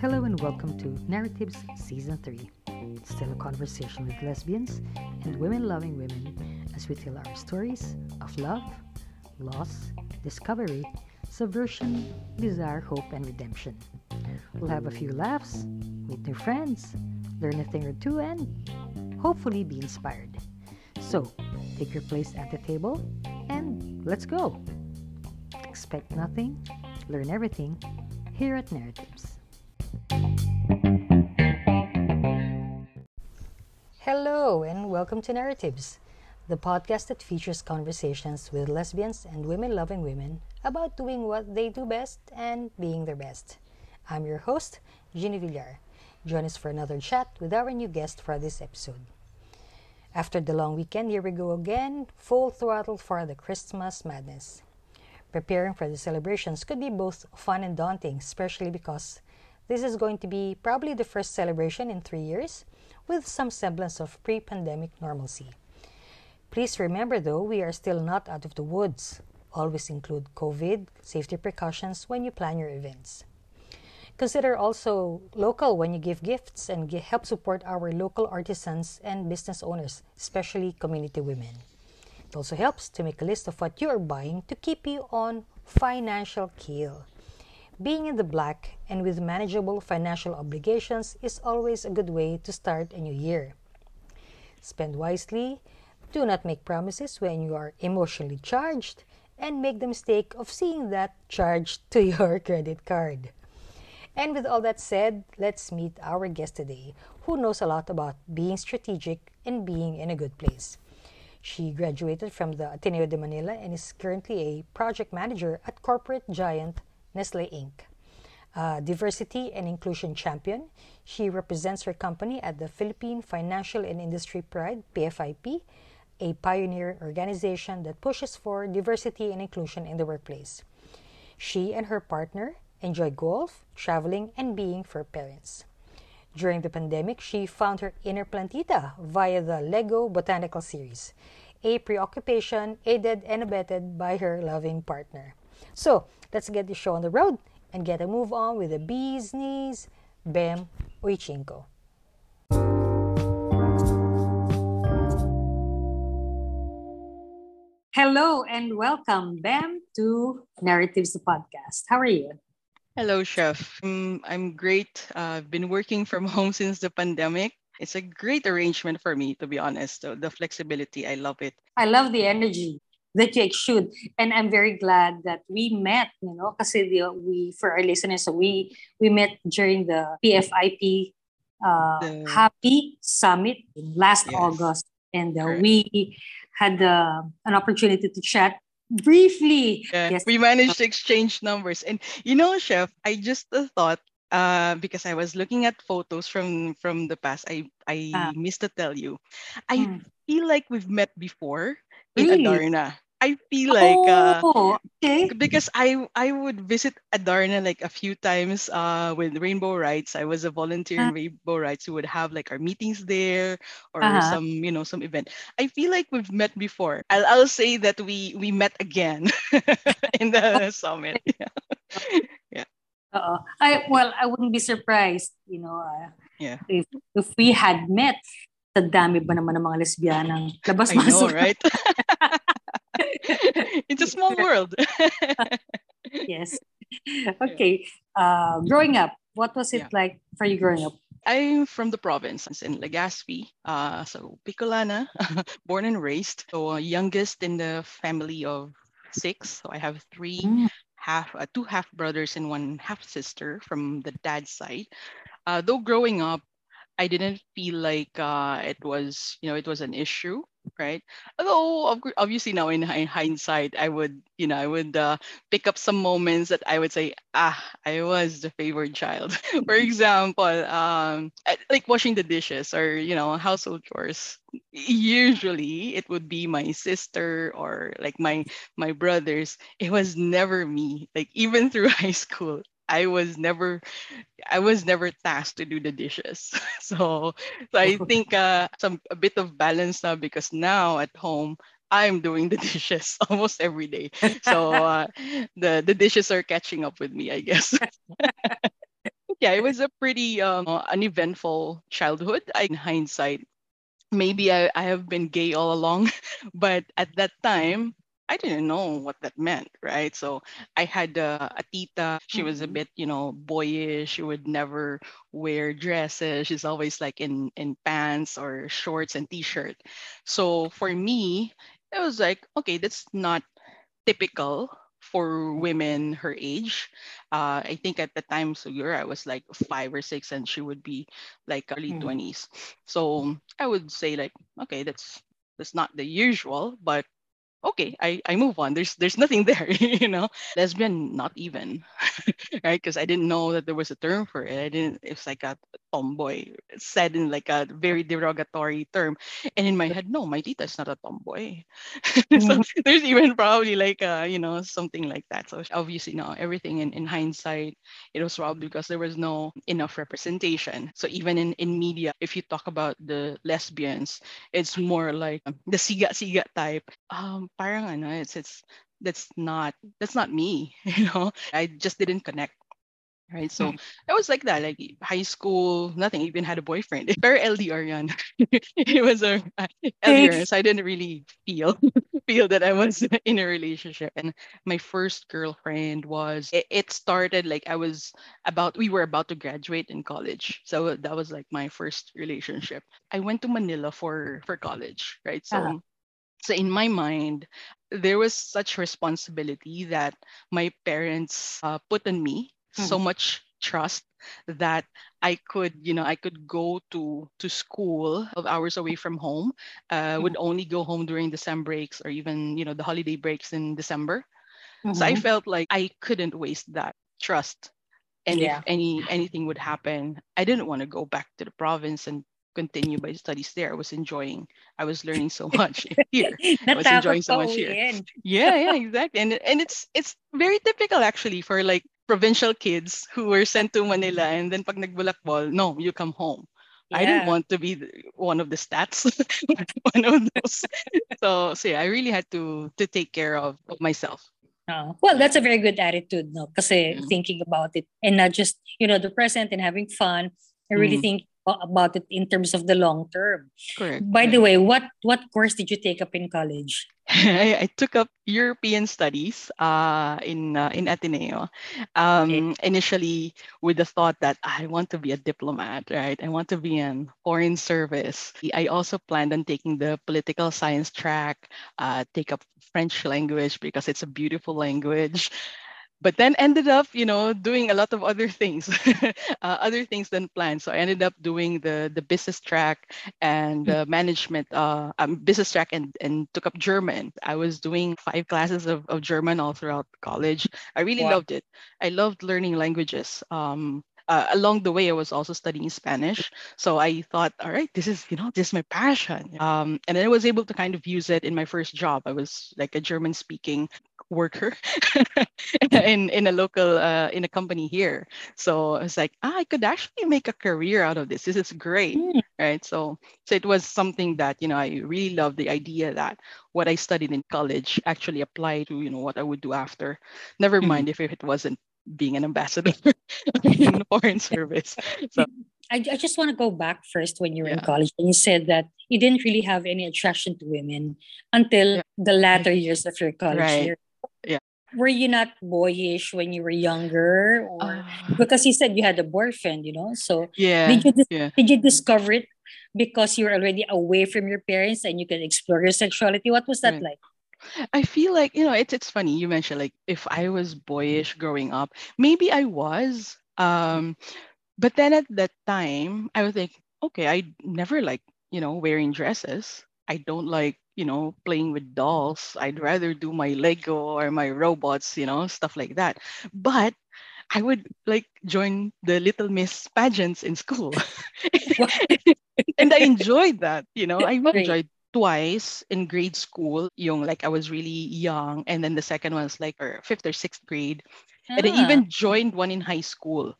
Hello and welcome to NarraTibs Season 3. Still a conversation with lesbians and women loving women as we tell our stories of love, loss, discovery, subversion, desire, hope, and redemption. We'll have a few laughs, meet new friends, learn a thing or two, and hopefully be inspired. So, take your place at the table and let's go. Expect nothing, learn everything here at NarraTibs. Hello, and welcome to NarraTibs, the podcast that features conversations with lesbians and women loving women about doing what they do best and being their best. I'm your host, Ginny Villar. Join us for another chat with our new guest for this episode. After the long weekend, here we go again, full throttle for the Christmas madness. Preparing for the celebrations could be both fun and daunting, especially because this is going to be probably the first celebration in three years with some semblance of pre pandemic normalcy. Please remember though, we are still not out of the woods. Always include COVID safety precautions when you plan your events. Consider also local when you give gifts and help support our local artisans and business owners, especially community women. Also helps to make a list of what you are buying to keep you on financial keel. Being in the black and with manageable financial obligations is always a good way to start a new year. Spend wisely, do not make promises when you are emotionally charged, and make the mistake of seeing that charged to your credit card. And with all that said, let's meet our guest today, who knows a lot about being strategic and being in a good place. She graduated from the Ateneo de Manila and is currently a project manager at corporate giant Nestle Inc. A diversity and inclusion champion, she represents her company at the Philippine Financial and Industry Pride, PFIP, a pioneer organization that pushes fur diversity and inclusion in the workplace. She and her partner, enjoy golf, traveling, and being for parents. During the pandemic, she found her inner plantita via the Lego Botanical Series, a preoccupation aided and abetted by her loving partner. So, let's get the show on the road and get a move on with the bee's knees, Bem Uychinco. Hello and welcome, Bem, to NarraTibs the Podcast. How are you? Hello, Chef. Um, I'm great. Uh, I've been working from home since the pandemic. It's a great arrangement for me, to be honest. So the flexibility, I love it. I love the energy that you exude, and I'm very glad that we met. You know, because we for our listeners, we we met during the PFIP uh, the... Happy Summit last yes. August, and uh, we had uh, an opportunity to chat briefly. Yeah, yes. We managed to exchange numbers. And you know, Chef, I just uh, thought uh, because I was looking at photos from from the past, I I ah. missed to tell you, I hmm. feel like we've met before in really? Adarna. I feel like uh, oh, okay. because I I would visit Adarna like a few times uh with Rainbow Rights. I was a volunteer uh, in Rainbow Rights who would have like our meetings there or uh-huh. some you know some event. I feel like we've met before. I'll I'll say that we we met again in the summit. Yeah. yeah. Uh-oh. I well I wouldn't be surprised, you know, uh, yeah. if if we had met sa dami ba naman ng mga lesbianang labas-masok. I know, right? it's a small world. yes. Okay. Uh, growing up, what was it yeah. like for you growing up? I'm from the province in Legazpi, uh, so Bicolana, born and raised. So uh, youngest in the family of six. So I have three mm. half, uh, two half brothers and one half sister from the dad's side. Uh, though growing up, I didn't feel like uh, it was, you know, it was an issue right? Although obviously now in, hindsight, I would, you know, I would uh, pick up some moments that I would say, ah, I was the favored child. For example, um, like washing the dishes or you know household chores. Usually, it would be my sister or like my my brothers. It was never me. Like even through high school, I was never I was never tasked to do the dishes. so so I think uh, some a bit of balance now because now at home I'm doing the dishes almost every day. So uh, the the dishes are catching up with me, I guess. yeah, it was a pretty um, uneventful childhood. In hindsight, maybe I, I have been gay all along, but at that time, I didn't know what that meant, right? So I had uh, a tita. She was a Mm-hmm. bit, you know, boyish. She would never wear dresses. She's always like in in pants or shorts and t-shirt. So for me, it was like, okay, that's not typical for women her age. Uh, I think at the time, so I was like five or six, and she would be like early Mm. twenties. So I would say like, okay, that's that's not the usual, but okay, I, I move on. There's there's nothing there, you know. Lesbian, not even, right? Because I didn't know that there was a term for it. I didn't. It's like a tomboy said in like a very derogatory term, and in my head, no, my tita is not a tomboy. so Mhm. there's even probably like uh you know something like that. So obviously now everything in in hindsight, it was probably because there was no enough representation. So even in in media, if you talk about the lesbians, it's more like the siga siga type um parang ano it's it's that's not that's not me you know? I just didn't connect right? So Mm. it was like that like high school nothing even had a boyfriend. Very ldr yan it was a ldr so i didn't really feel feel that i was in a relationship. And my first girlfriend was it, it started like i was about we were about to graduate in college. So that was like my first relationship. I went to manila for for college right? Uh-huh. So so in my mind there was such responsibility that my parents uh, put on me so Mhm. much trust that i could you know i could go to to school of hours away from home uh, would Mhm. only go home during the sem breaks or even you know the holiday breaks in december so i Mhm. felt like i couldn't waste that trust and if any anything would happen i didn't want to go back to the province and continue my studies there i was enjoying i was learning so much here i was enjoying so much here yeah yeah exactly and and it's it's very typical actually for like provincial kids who were sent to manila and then pag nagbulakbol no you come home I didn't want to be one of the stats, one of those. So, so yeah, I really had to to take care of, of myself. Oh, well, that's a very good attitude, no? Kasi Yeah. thinking about it and not just, you know, the present and having fun. I really Mm. think about it in terms of the long term. Correct. By the way, what what course did you take up in college? I, I took up European studies uh, in uh, in Ateneo. Um, initially, with the thought that I want to be a diplomat, right? I want to be in foreign service. I also planned on taking the political science track, uh, take up French language because it's a beautiful language. But then ended up, you know, doing a lot of other things, uh, other things than planned. So I ended up doing the the business track and uh, management, uh, um, business track, and and took up German. I was doing five classes of, of German all throughout college. I really Wow. loved it. I loved learning languages. Um, uh, along the way, I was also studying Spanish. So I thought, all right, this is you know this is my passion. Um, and then I was able to kind of use it in my first job. I was like a German speaking worker in in a local uh, in a company here. So I was like, ah, I could actually make a career out of this. This is great, Mm. right? So so it was something that you know I really loved the idea that what I studied in college actually applied to you know what I would do after. Never Mm. mind if it wasn't being an ambassador in foreign service. So I, I just want to go back first when you were in college and you said that you didn't really have any attraction to women until Yeah. the latter years of your college Right. year. Yeah. Were you not boyish when you were younger or uh, because you said you had a boyfriend, you know? So yeah, did you dis- yeah. did you discover it because you were already away from your parents and you can explore your sexuality? What was that Right. like? I feel like you know it's it's funny you mentioned like if I was boyish growing up maybe I was um but then at that time I was like okay I never like you know wearing dresses I don't like you know playing with dolls I'd rather do my Lego or my robots you know stuff like that but I would like join the Little Miss pageants in school and I enjoyed that. You know, I enjoyed twice in grade school. Yung like I was really young, and then the second one was like or fifth or sixth grade, and I Ah, even joined one in high school.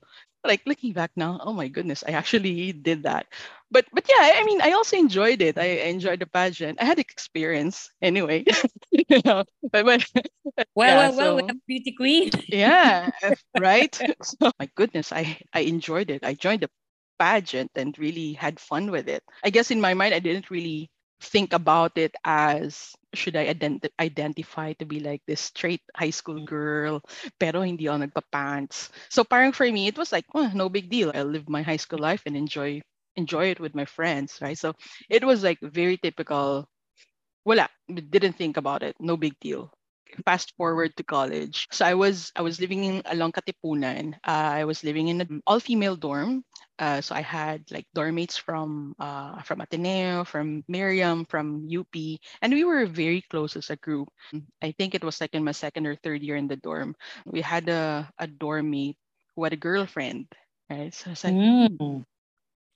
Like looking back now, oh my goodness, I actually did that. But but yeah, I mean, I also enjoyed it. I enjoyed the pageant. I had experience anyway. you know, but, but well, yeah, well, well, so- we have beauty queen. yeah, right. So, my goodness, I I enjoyed it. I joined the pageant and really had fun with it. I guess in my mind, I didn't really think about it as should I ident- identify to be like this straight high school girl, pero hindi ako nagpa-pants. So parang for me, it was like, oh, no big deal. I'll live my high school life and enjoy enjoy it with my friends, right? So it was like very typical. Wala, didn't think about it. No big deal. Fast forward to college. So I was I was living in along Katipunan. Uh, I was living in an all-female dorm. Uh, so I had like dorm mates from uh, from Ateneo, from Miriam, from UP, and we were very close as a group. I think it was like in my second or third year in the dorm. We had a, a dorm mate who had a girlfriend, right? So it's like, Mm.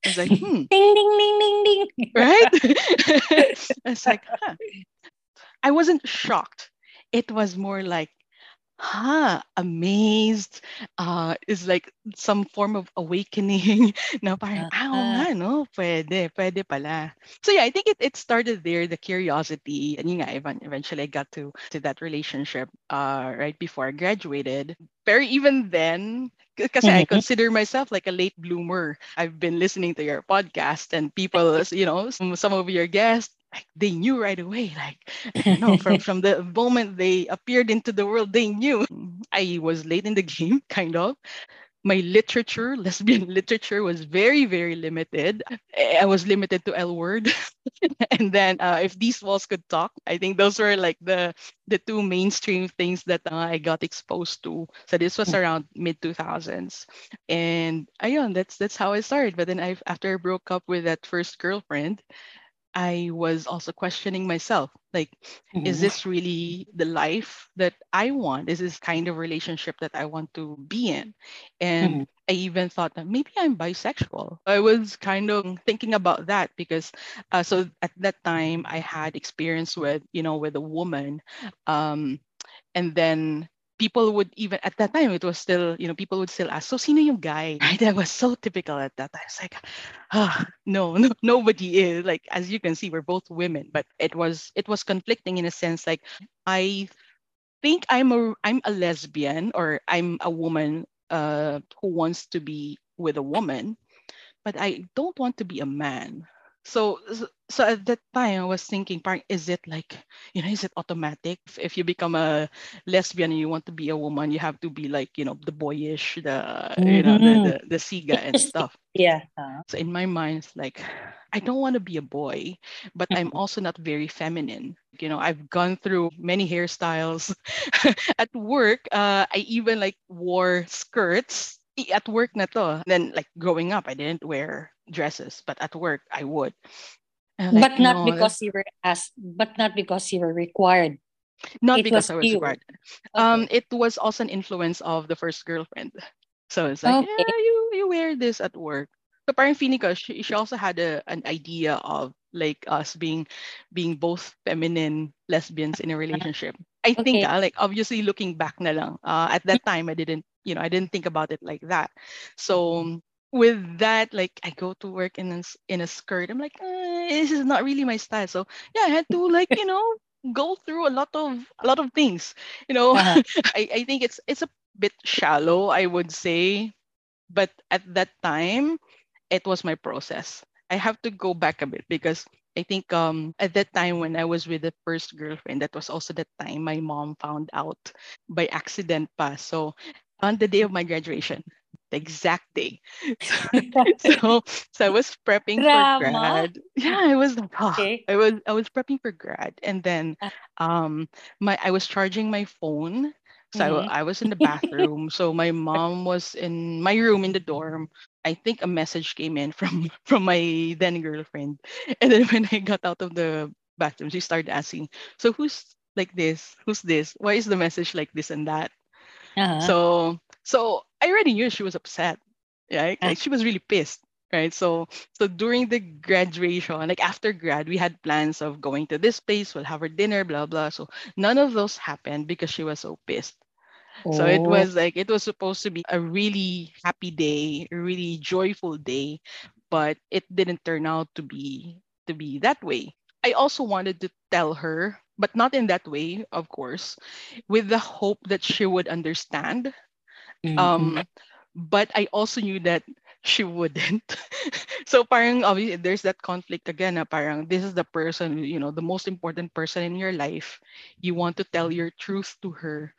I was like, hmm, Ding, ding, ding, ding, ding. right? it's like, huh. I wasn't shocked. It was more like, huh, amazed. Uh, it's like some form of awakening. na parang, ah, oo nga, no? Pwede, pwede pala. So yeah, I think it, it started there, the curiosity. And yun nga, eventually I got to, to that relationship uh, right before I graduated. But even then, because I Mhm. consider myself like a late bloomer. I've been listening to your podcast and people, you know, some, some of your guests, like they knew right away. Like, you know, from, from the moment they appeared into the world, they knew. I was late in the game, kind of. My literature, lesbian literature, was very, very limited. I was limited to L word. and then uh, if these walls could talk, I think those were like the the two mainstream things that uh, I got exposed to. So this was around mid 2000s, and ayun, that's that's how I started. But then I after I broke up with that first girlfriend, I was also questioning myself, like, is Mhm. this really the life that I want? Is this kind of relationship that I want to be in? And I even thought that maybe I'm bisexual. I was kind of thinking about that because, uh, so at that time I had experience with, you know, with a woman, um, and then people would even at that time it was still, you know, people would still ask, so sino yung guy? Right? That was so typical at that time. It's like, ah, no, no, nobody is. Like as you can see, we're both women, but it was it was conflicting in a sense. Like I think I'm a I'm a lesbian or I'm a woman uh, who wants to be with a woman, but I don't want to be a man. So so- so at that time I was thinking, parang, is it like you know, is it automatic? If, you become a lesbian and you want to be a woman, you have to be like you know the boyish, the you know the the, the siga and stuff. Yeah. uh, So in my mind, it's like, I don't want to be a boy, but I'm also not very feminine. You know, I've gone through many hairstyles. at work, uh, I even like wore skirts. At work na to. Then like growing up, I didn't wear dresses, but at work I would. Like, but not "No, because you were asked, but not because you were required. not it because was I was you. required. Um, it was also an influence of the first girlfriend. So it's like, Okay. yeah, you you wear this at work. So parang feeling ko, she, she also had a, an idea of like us being being both feminine lesbians in a relationship. I think Okay. ah, like obviously looking back na lang, uh, at that time I didn't, you know, I didn't think about it like that. So with that, like I go to work in a, in a skirt. I'm like, eh, this is not really my style. So yeah, I had to like, you know, go through a lot of a lot of things. You know, Uh-huh. I, I think it's it's a bit shallow, I would say. But at that time, it was my process. I have to go back a bit because I think um at that time when I was with the first girlfriend, that was also the time my mom found out by accident pa. So on the day of my graduation, the exact day. so so I was prepping Drama. for grad. Yeah, I was oh, Okay. I was I was prepping for grad, and then Ah. um my I was charging my phone. So I wa- Mhm. I was in the bathroom. so my mom was in my room in the dorm. I think a message came in from from my then girlfriend, and then when I got out of the bathroom, she started asking, "So who's like this? Who's this? Why is the message like this and that?" Uh-huh. So so I already knew she was upset. Right? Like she was really pissed. Right. So so during the graduation, like after grad, we had plans of going to this place, we'll have our dinner, blah blah. So none of those happened because she was so pissed. So it Oh. was like it was supposed to be a really happy day, a really joyful day, but it didn't turn out to be to be that way. I also wanted to tell her, but not in that way, of course, with the hope that she would understand. Mhm. Um, but I also knew that she wouldn't. so parang obviously there's that conflict again. Na parang this is the person, you know, the most important person in your life. You want to tell your truth to her,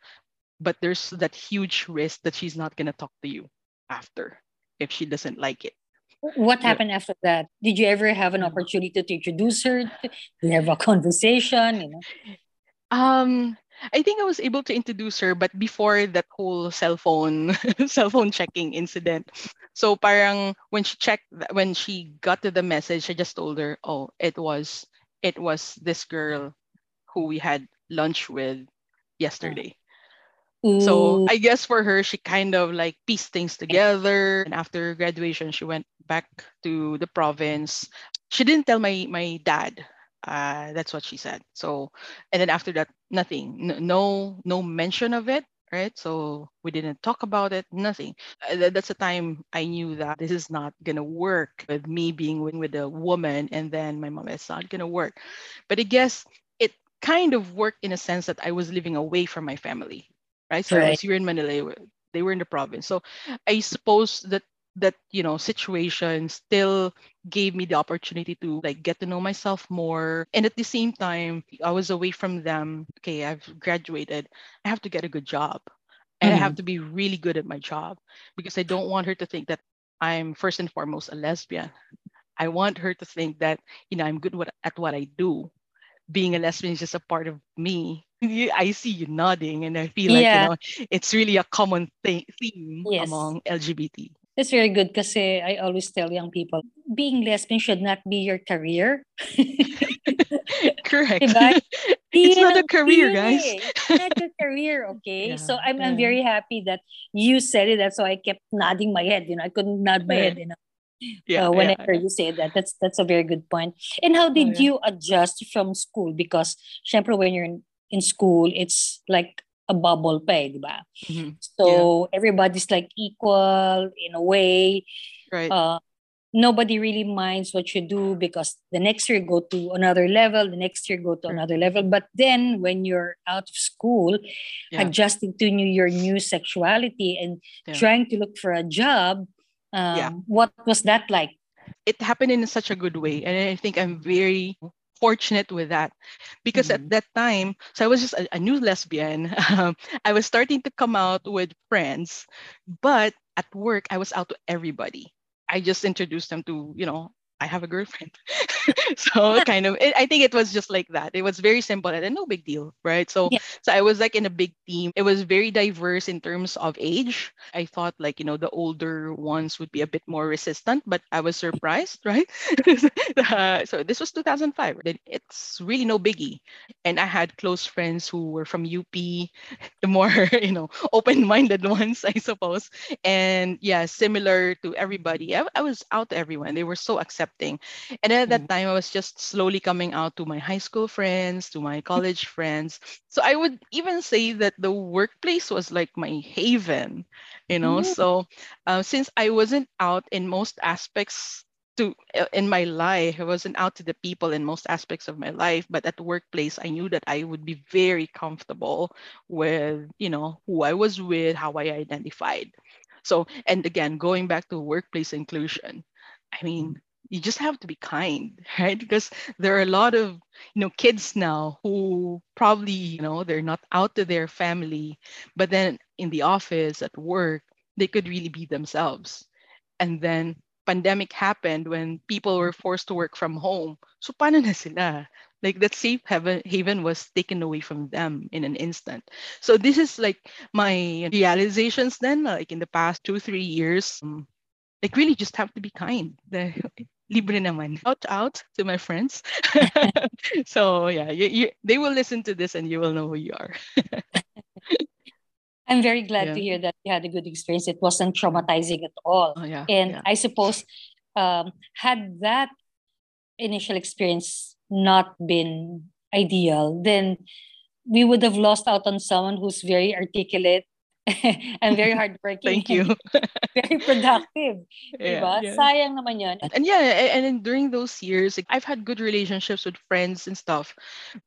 but there's that huge risk that she's not gonna talk to you after if she doesn't like it. What Yeah. happened after that? Did you ever have an Mm. opportunity to introduce her? You have a conversation? You know? Um, I think I was able to introduce her, but before that whole cell phone cell phone checking incident. So parang when she checked when she got to the message, I just told her, oh, it was it was this girl who we had lunch with yesterday. So I guess for her, she kind of like pieced things together. And after graduation, she went back to the province. She didn't tell my my dad. Uh, that's what she said. So, and then after that, nothing. No, no mention of it. Right. So we didn't talk about it. Nothing. Uh, that's the time I knew that this is not gonna work with me being with, with a woman, and then my mom. It's not gonna work. But I guess it kind of worked in a sense that I was living away from my family right? So I Right. was here in Manila. They were in the province. So I suppose that that you know situation still gave me the opportunity to like get to know myself more. And at the same time i was away from them. Okay i've graduated. I have to get a good job. And i have mm-hmm. to be really good at my job because i don't want her to think that i'm first and foremost a lesbian. I want her to think that you know i'm good what, at what i do. Being a lesbian is just a part of me. I see you nodding, and I feel like you know it's really a common thing theme Yes. among LGBT. That's very good because I always tell young people being lesbian should not be your career. Correct. Diba? it's not a career, guys. It's not your career, okay? so I'm, I'm very happy that you said it. That's why I kept nodding my head. You know, I couldn't nod my Yeah. head. You know, Yeah, uh, when yeah, I heard you say that. That's that's a very good point. And how did yeah. you adjust from school? Because, syempre, when you're in, in school, it's like a bubble pa, eh, di ba? Mhm. So everybody's like equal in a way. Right. Uh, nobody really minds what you do because the next year go to another level, the next year go to Sure. another level. But then when you're out of school, Yeah. adjusting to new, your new sexuality and Yeah. trying to look for a job, um, Yeah. what was that like? it happened in such a good way and i think i'm very fortunate with that. Because Mhm. at that time so i was just a, a new lesbian. Um, i was starting to come out with friends but at work i was out to everybody. I just introduced them to you know i have a girlfriend so kind of it, i think it was just like that. It was very simple and no big deal right? So Yeah. so i was like in a big team. It was very diverse in terms of age. I thought like you know the older ones would be a bit more resistant but i was surprised right? Uh, so this was 2005 then it's really no biggie. And i had close friends who were from up the more you know open-minded ones i suppose. And yeah similar to everybody. I, I was out to everyone. They were so accepting. And at that. Time i was just slowly coming out to my high school friends to my college friends. So i would even say that the workplace was like my haven you know? Mm. so uh, since i wasn't out in most aspects to uh, in my life i wasn't out to the people in most aspects of my life but at the workplace i knew that i would be very comfortable with you know who i was with how i identified. So and again going back to workplace inclusion i mean you just have to be kind right? Because there are a lot of you know kids now who probably you know they're not out to their family but then in the office at work they could really be themselves. And then pandemic happened when people were forced to work from home. So paano na sila? Like that safe haven, haven was taken away from them in an instant. So this is like my realizations then like in the past two three years. Um, like really just have to be kind the libre naman out out to my friends so yeah you, you, they will listen to this and you will know who you are I'm very glad Yeah. to hear that you had a good experience. It wasn't traumatizing at all. oh yeah And yeah I suppose um, had that initial experience not been ideal, then we would have lost out on someone who's very articulate and very hardworking. Thank you. very productive. Yeah, diba? yeah. Sayang naman yun. And yeah, and then during those years, like, I've had good relationships with friends and stuff.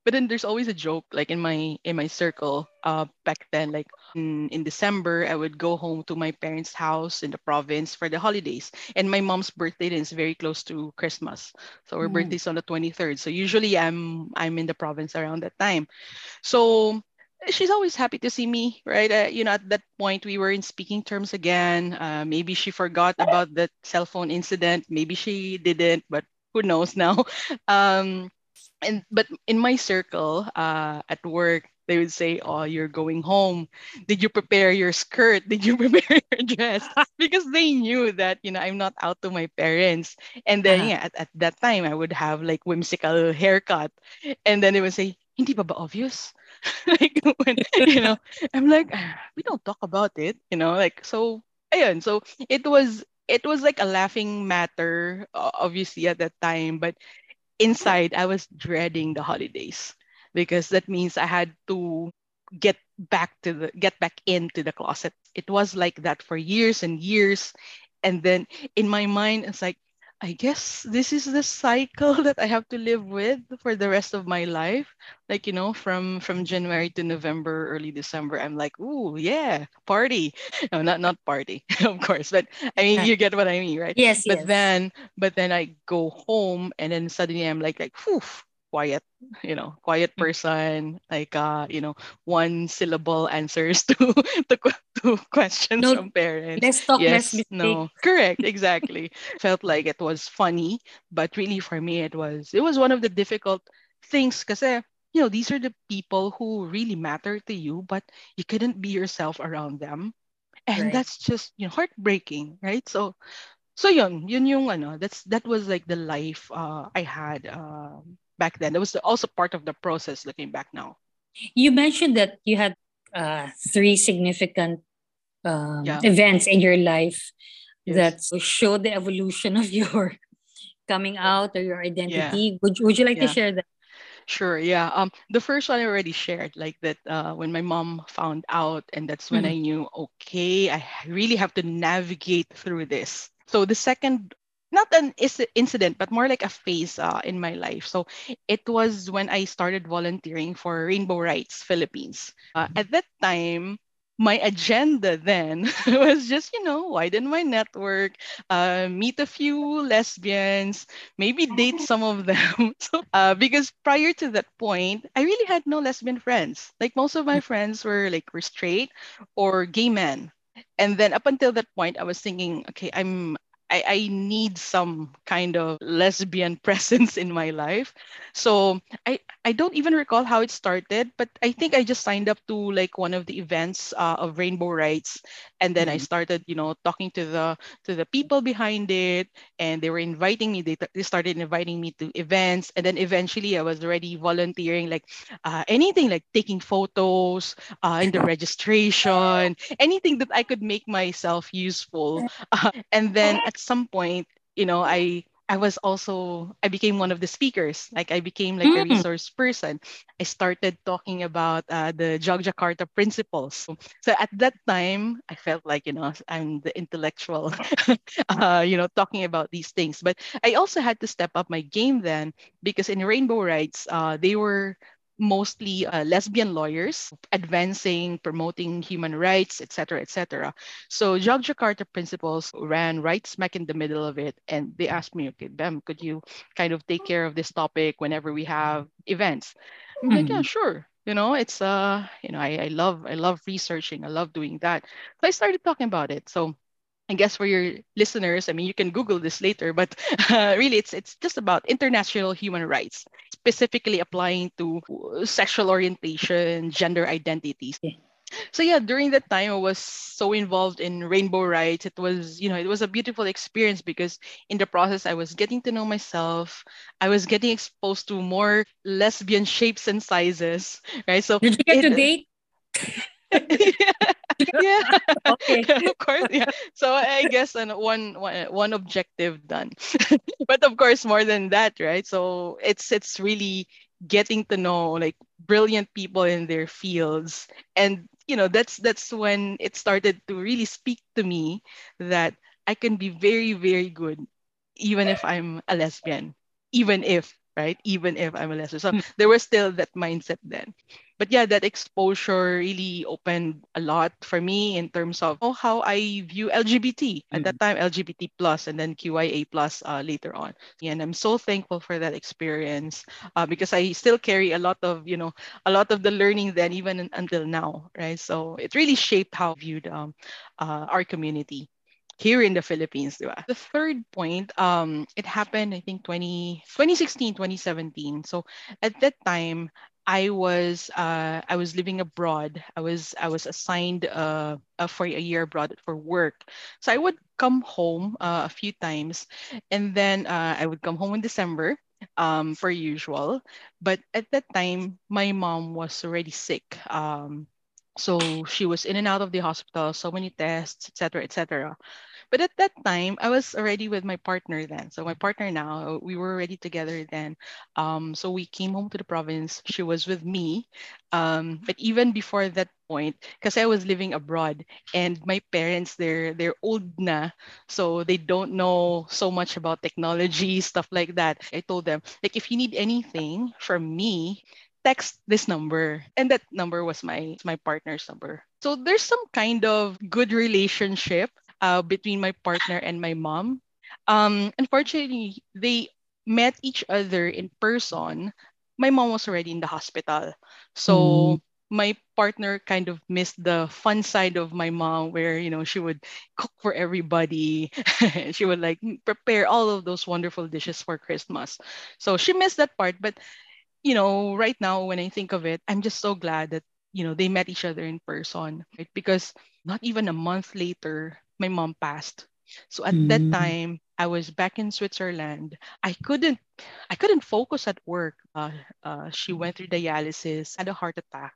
But then there's always a joke, like in my in my circle, uh, back then, like in, in December, I would go home to my parents' house in the province for the holidays. And my mom's birthday is very close to Christmas. So her Mm. birthday's on the 23rd. So usually I'm I'm in the province around that time. So she's always happy to see me, right? Uh, you know, at that point we were in speaking terms again. Uh, maybe she forgot about that cell phone incident. Maybe she didn't, but who knows now? Um, and but in my circle, uh, at work, they would say, "Oh, you're going home. Did you prepare your skirt? Did you prepare your dress?" because they knew that you know I'm not out to my parents. And then Uh-huh. yeah, at, at that time I would have like whimsical haircut, and then they would say, "Hindi pa ba obvious?" like when you know i'm like "Ah, we don't talk about it you know like so ayun so it was it was like a laughing matter obviously at that time but inside i was dreading the holidays because that means i had to get back to the get back into the closet it was like that for years and years and then in my mind it's like i guess this is the cycle that i have to live with for the rest of my life. Like you know from from january to november early december i'm like ooh yeah party. No not not party of course but i mean you get what i mean right? Yes, but yes. then but then i go home and then suddenly i'm like like whew, quiet you know quiet Mm. person like uh you know one syllable answers to to, to questions No, from parents Let's talk less yes mistake. no correct exactly felt like it was funny but really for me it was it was one of the difficult things because you know these are the people who really matter to you but you couldn't be yourself around them and Right. that's just you know heartbreaking right so so yun yun yung ano that's that was like the life uh, i had um back then that was also part of the process looking back now You mentioned that you had uh, three significant um, Yeah. events in your life Yes. that show the evolution of your coming out or your identity. Would, would you like to share that? Sure, yeah. Um, the first one I already shared, like that uh, when my mom found out, and that's when Mhm. I knew, okay, I really have to navigate through this. So the second, not an incident, but more like a phase uh, in my life. So it was when I started volunteering for Rainbow Rights Philippines. Uh, at that time, my agenda then was just, you know, widen my network, uh, meet a few lesbians, maybe date some of them. so, uh, because prior to that point, I really had no lesbian friends. Like most of my friends were like were straight or gay men. And then up until that point, I was thinking, okay, I'm I, I need some kind of lesbian presence in my life. So I, I don't even recall how it started, but I think I just signed up to like one of the events uh, of Rainbow Rights, and then I Mhm. started, you know, talking to the to the people behind it, and they were inviting me. They, they started inviting me to events, and then eventually I was already volunteering, like uh, anything like taking photos, uh, in the registration, anything that I could make myself useful. Uh, and then at some point, you know, I I was also I became one of the speakers. Like I became like a Mm. resource person. I started talking about uh, the Jogjakarta principles. So at that time, I felt like you know I'm the intellectual, uh, you know, talking about these things. But I also had to step up my game then because in Rainbow Rights, uh, they were mostly uh, lesbian lawyers advancing promoting human rights etc etc so Jogjakarta principles ran right smack in the middle of it and they asked me okay bem could you kind of take care of this topic whenever we have events? I'm like yeah Mhm. sure. You know it's uh you know I, I love i love researching i love doing that. So i started talking about it. So I guess for your listeners, I mean, you can Google this later, but uh, really, it's it's just about international human rights, specifically applying to uh, sexual orientation, gender identities. Yeah. So yeah, during that time, I was so involved in rainbow rights. It was, you know, it was a beautiful experience because in the process, I was getting to know myself. I was getting exposed to more lesbian shapes and sizes, right? So Did you get it, to date? yeah, Okay. of course, yeah. So I guess an, one, one one objective done, but of course more than that, right? So it's it's really getting to know like brilliant people in their fields and you know, that's that's when it started to really speak to me that I can be very, very good even if I'm a lesbian, even if right? Even if I'm a lesbian. So hmm. there was still that mindset then. But yeah, that exposure really opened a lot for me in terms of oh, how I view LGBT at that time, LGBT plus, and then QIA plus uh, later on. And I'm so thankful for that experience uh, because I still carry a lot of you know a lot of the learning then even until now, right? So it really shaped how I viewed um, uh, our community here in the Philippines, diba? The third point, um, it happened, I think, 20, 2016, 2017. So at that time, I was uh, I was living abroad. I was I was assigned uh, uh, for a year abroad for work. So I would come home uh, a few times, and then uh, I would come home in December um, for usual. But at that time, my mom was already sick. Um, so she was in and out of the hospital, so many tests, etc., etc. But at that time, I was already with my partner then. So my partner now, we were already together then. Um, so we came home to the province. She was with me. Um, but even before that point, because I was living abroad, and my parents, they're they're old na, so they don't know so much about technology stuff like that. I told them like if you need anything from me, text this number and that number was my my partner's number so there's some kind of good relationship uh, between my partner and my mom. Um unfortunately they met each other in person. My mom was already in the hospital. So mm. my partner kind of missed the fun side of my mom where you know she would cook for everybody. She would like prepare all of those wonderful dishes for christmas. So she missed that part but you know, right now when I think of it, I'm just so glad that, you know, they met each other in person, right? Because not even a month later, my mom passed. So at mm. that time, I was back in Switzerland. I couldn't, I couldn't focus at work. Uh, uh, she went through dialysis, had a heart attack,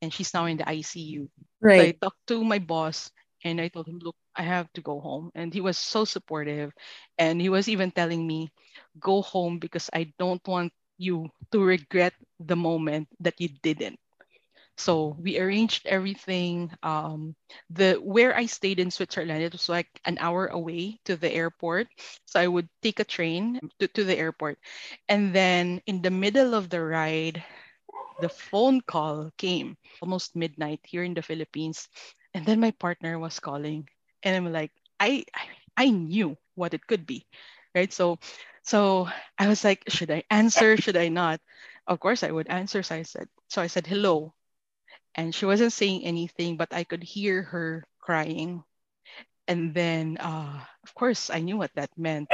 and she's now in the ICU. Right. So I talked to my boss, and I told him, "Look, I have to go home." And he was so supportive, and he was even telling me, "Go home because I don't want you to regret the moment that you didn't. So we arranged everything. Um, the where I stayed in Switzerland, it was like an hour away to the airport. So I would take a train to, to the airport. And then in the middle of the ride, the phone call came almost midnight here in the Philippines. And then my partner was calling. And I'm like, I I, knew what it could be. Right. So so I was like, should I answer? Should I not? Of course I would answer. So I said, so I said hello. And she wasn't saying anything, but I could hear her crying. And then uh, of course I knew what that meant.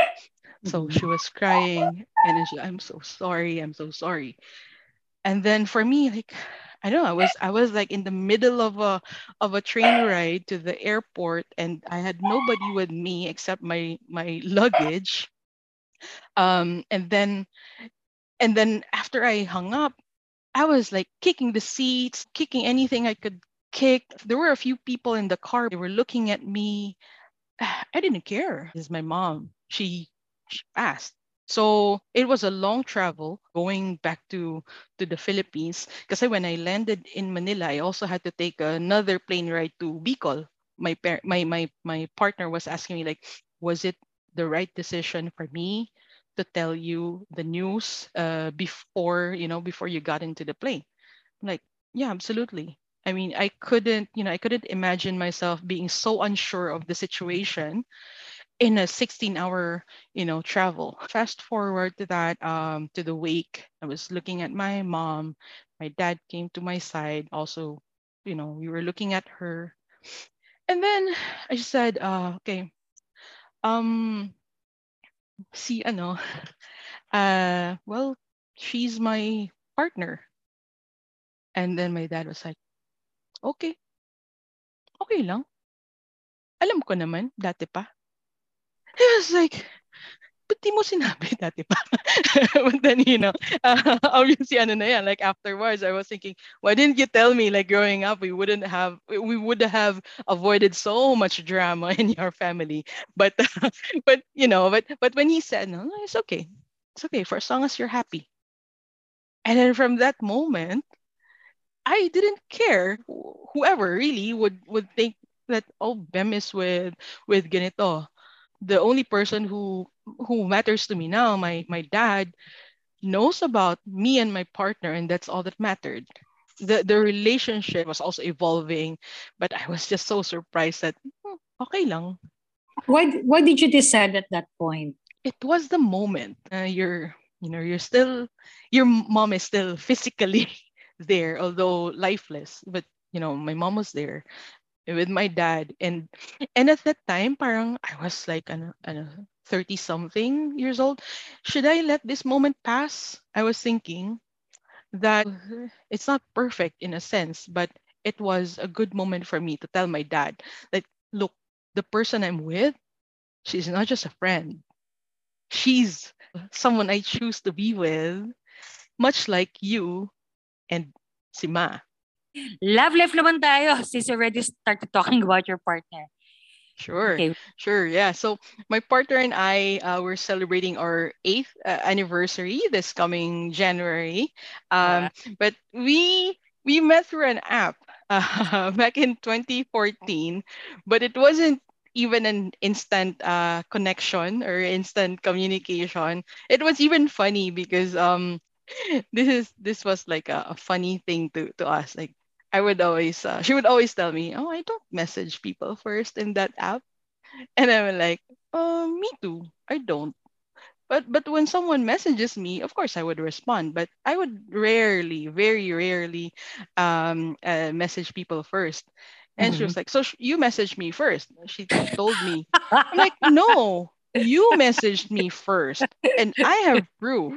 So mm-hmm. she was crying and she, I'm so sorry, I'm so sorry. And then for me, like I know I was I was like in the middle of a of a train ride to the airport and I had nobody with me except my my luggage um, and then and then after I hung up, I was like kicking the seats, kicking anything I could kick. There were a few people in the car. They were looking at me. I didn't care. This is my mom. She, she. So it was a long travel going back to, to the Philippines. Because when I landed in Manila, I also had to take another plane ride to Bicol. My, par- my, my, my partner was asking me, like, was it the right decision for me to tell you the news uh, before you know before you got into the plane. Like yeah absolutely. I mean i couldn't you know i couldn't imagine myself being so unsure of the situation in a 16 hour you know travel. Fast forward to that um to the wake i was looking at my mom. My dad came to my side. Also you know we were looking at her. And then i just said uh okay um, si ano, uh, well, she's my partner. And then my dad was like, okay, okay lang. Alam ko naman, dati pa. He was like, ba't di mo sinabi dati pa? but then, you know, uh, obviously, ano na yan, like afterwards, I was thinking, why didn't you tell me, like growing up, we wouldn't have, we would have avoided so much drama in your family. But, but, you know, but, but when he said, no, it's okay. It's okay for as long as you're happy. And then from that moment, I didn't care. Whoever really would would think that oh Bem is with with ganito. The only person who who matters to me now, my my dad, knows about me and my partner, and that's all that mattered. The the relationship was also evolving, but I was just so surprised that hmm, okay lang. Why why did you decide at that point? It was the moment. Uh, you're you know you're still your mom is still physically there, although lifeless. But you know my mom was there with my dad and and at that time parang I was like ano, ano 30 something years old should I let this moment pass I was thinking that mm-hmm. it's not perfect in a sense but it was a good moment for me to tell my dad that look the person I'm with she's not just a friend she's someone I choose to be with much like you and Sima. Love life naman tayo since you already started talking about your partner. Sure. Okay. Sure. Yeah. So my partner and I uh, were celebrating our eighth uh, anniversary this coming January. Um, But we we met through an app uh, back in 2014, but it wasn't even an instant uh, connection or instant communication. It was even funny because um, this is this was like a, a funny thing to to us. Like I would always, uh, she would always tell me, oh, I don't message people first in that app. And I'm like, oh, me too. I don't. But but when someone messages me, of course I would respond. But I would rarely, very rarely, um, uh, message people first. And mm-hmm. she was like, so sh- you messaged me first. She told me. I'm like, no, you messaged me first, and I have proof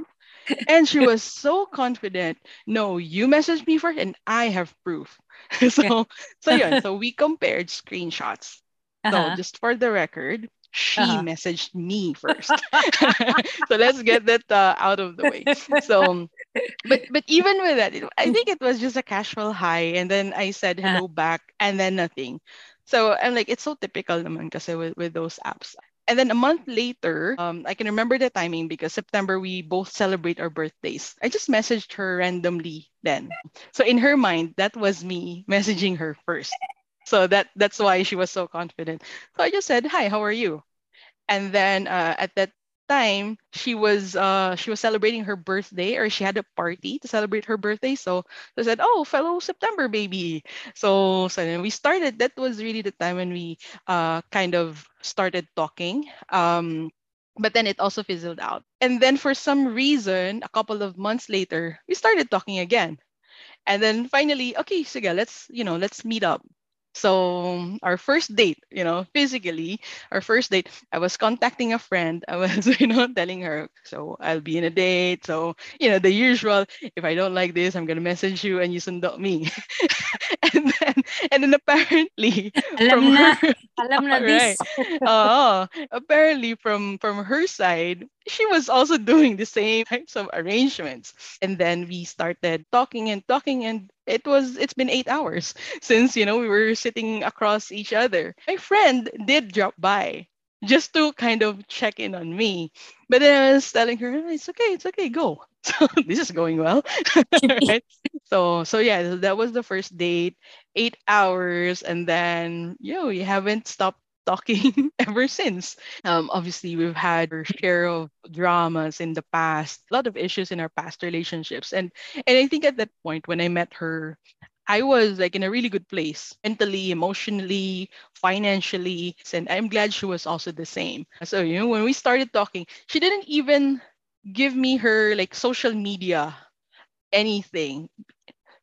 and she was so confident. No, you messaged me first, and I have proof. so, so yeah. So we compared screenshots. Uh-huh. So just for the record, she uh-huh. messaged me first. so let's get that uh, out of the way. So, but but even with that, it, I think it was just a casual hi, and then I said uh-huh. hello uh-huh. back, and then nothing. So I'm like, it's so typical naman kasi with, with those apps and then a month later, um, I can remember the timing because September we both celebrate our birthdays. I just messaged her randomly then. So in her mind, that was me messaging her first. So that that's why she was so confident. So I just said, "Hi, how are you?" And then uh, at that time she was uh she was celebrating her birthday or she had a party to celebrate her birthday. So they said oh fellow september baby. So so then we started. That was really the time when we uh kind of started talking. Um but then it also fizzled out. And then for some reason a couple of months later we started talking again. And then finally okay sige let's you know let's meet up so our first date, you know, physically, our first date, I was contacting a friend. I was, you know, telling her, so I'll be in a date. So, you know, the usual, if I don't like this, I'm gonna message you and you sundot me. and then and then apparently alam from na, her, alam na this. uh, apparently from from her side, she was also doing the same types of arrangements. And then we started talking and talking and it was it's been eight hours since you know we were sitting across each other. My friend did drop by just to kind of check in on me. But then i was telling her it's okay it's okay go. So this is going well. Right? So so yeah that was the first date eight hours. And then you know you haven't stopped talking ever since. Um, obviously, we've had our share of dramas in the past, a lot of issues in our past relationships, and and I think at that point when I met her, I was like in a really good place mentally, emotionally, financially, and I'm glad she was also the same. So you know, when we started talking, she didn't even give me her like social media anything.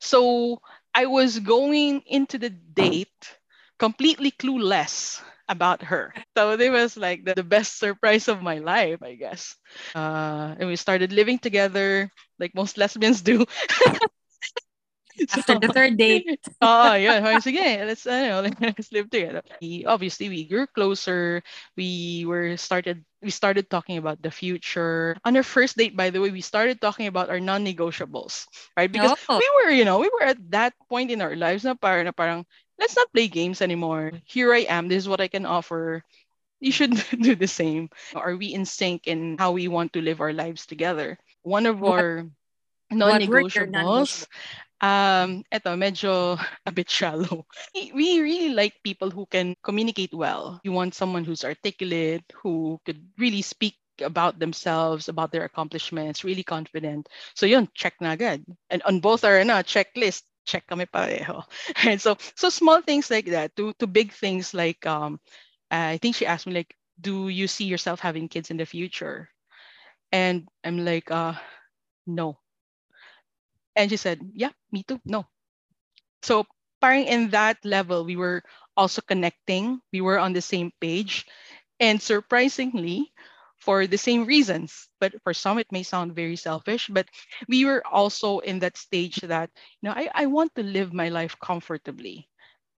So I was going into the date completely clueless about her. So it was like the, the best surprise of my life, I guess. Uh, and we started living together like most lesbians do. After so, the third date. oh, yeah. Sige, let's, uh, you know, let's live together. We, obviously, we grew closer. We were started we started talking about the future. On our first date, by the way, we started talking about our non-negotiables, right? Because oh. we were, you know, we were at that point in our lives na parang, na parang let's not play games anymore. Here I am. This is what I can offer. You should do the same. Are we in sync in how we want to live our lives together? One of our non-negotiables Um, eto, medyo a bit shallow. We really like people who can communicate well. You want someone who's articulate, who could really speak about themselves, about their accomplishments, really confident. So yun, check na agad. And on both our na, checklist, check kami pareho. And so so small things like that to to big things like um I think she asked me like, do you see yourself having kids in the future? And I'm like, uh, no. And she said, yeah, me too. No. So parang in that level, we were also connecting. We were on the same page. And surprisingly, for the same reasons, but for some it may sound very selfish, but we were also in that stage that, you know, I, I want to live my life comfortably.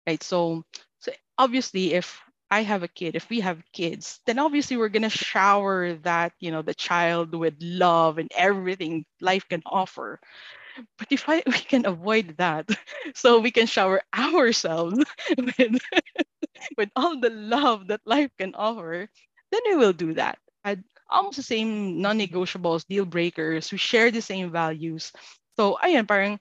Right. So so obviously if I have a kid, if we have kids, then obviously we're gonna shower that, you know, the child with love and everything life can offer. But if I we can avoid that, so we can shower ourselves with with all the love that life can offer, then we will do that. Had almost the same non-negotiables, deal breakers. We share the same values. So ayan, parang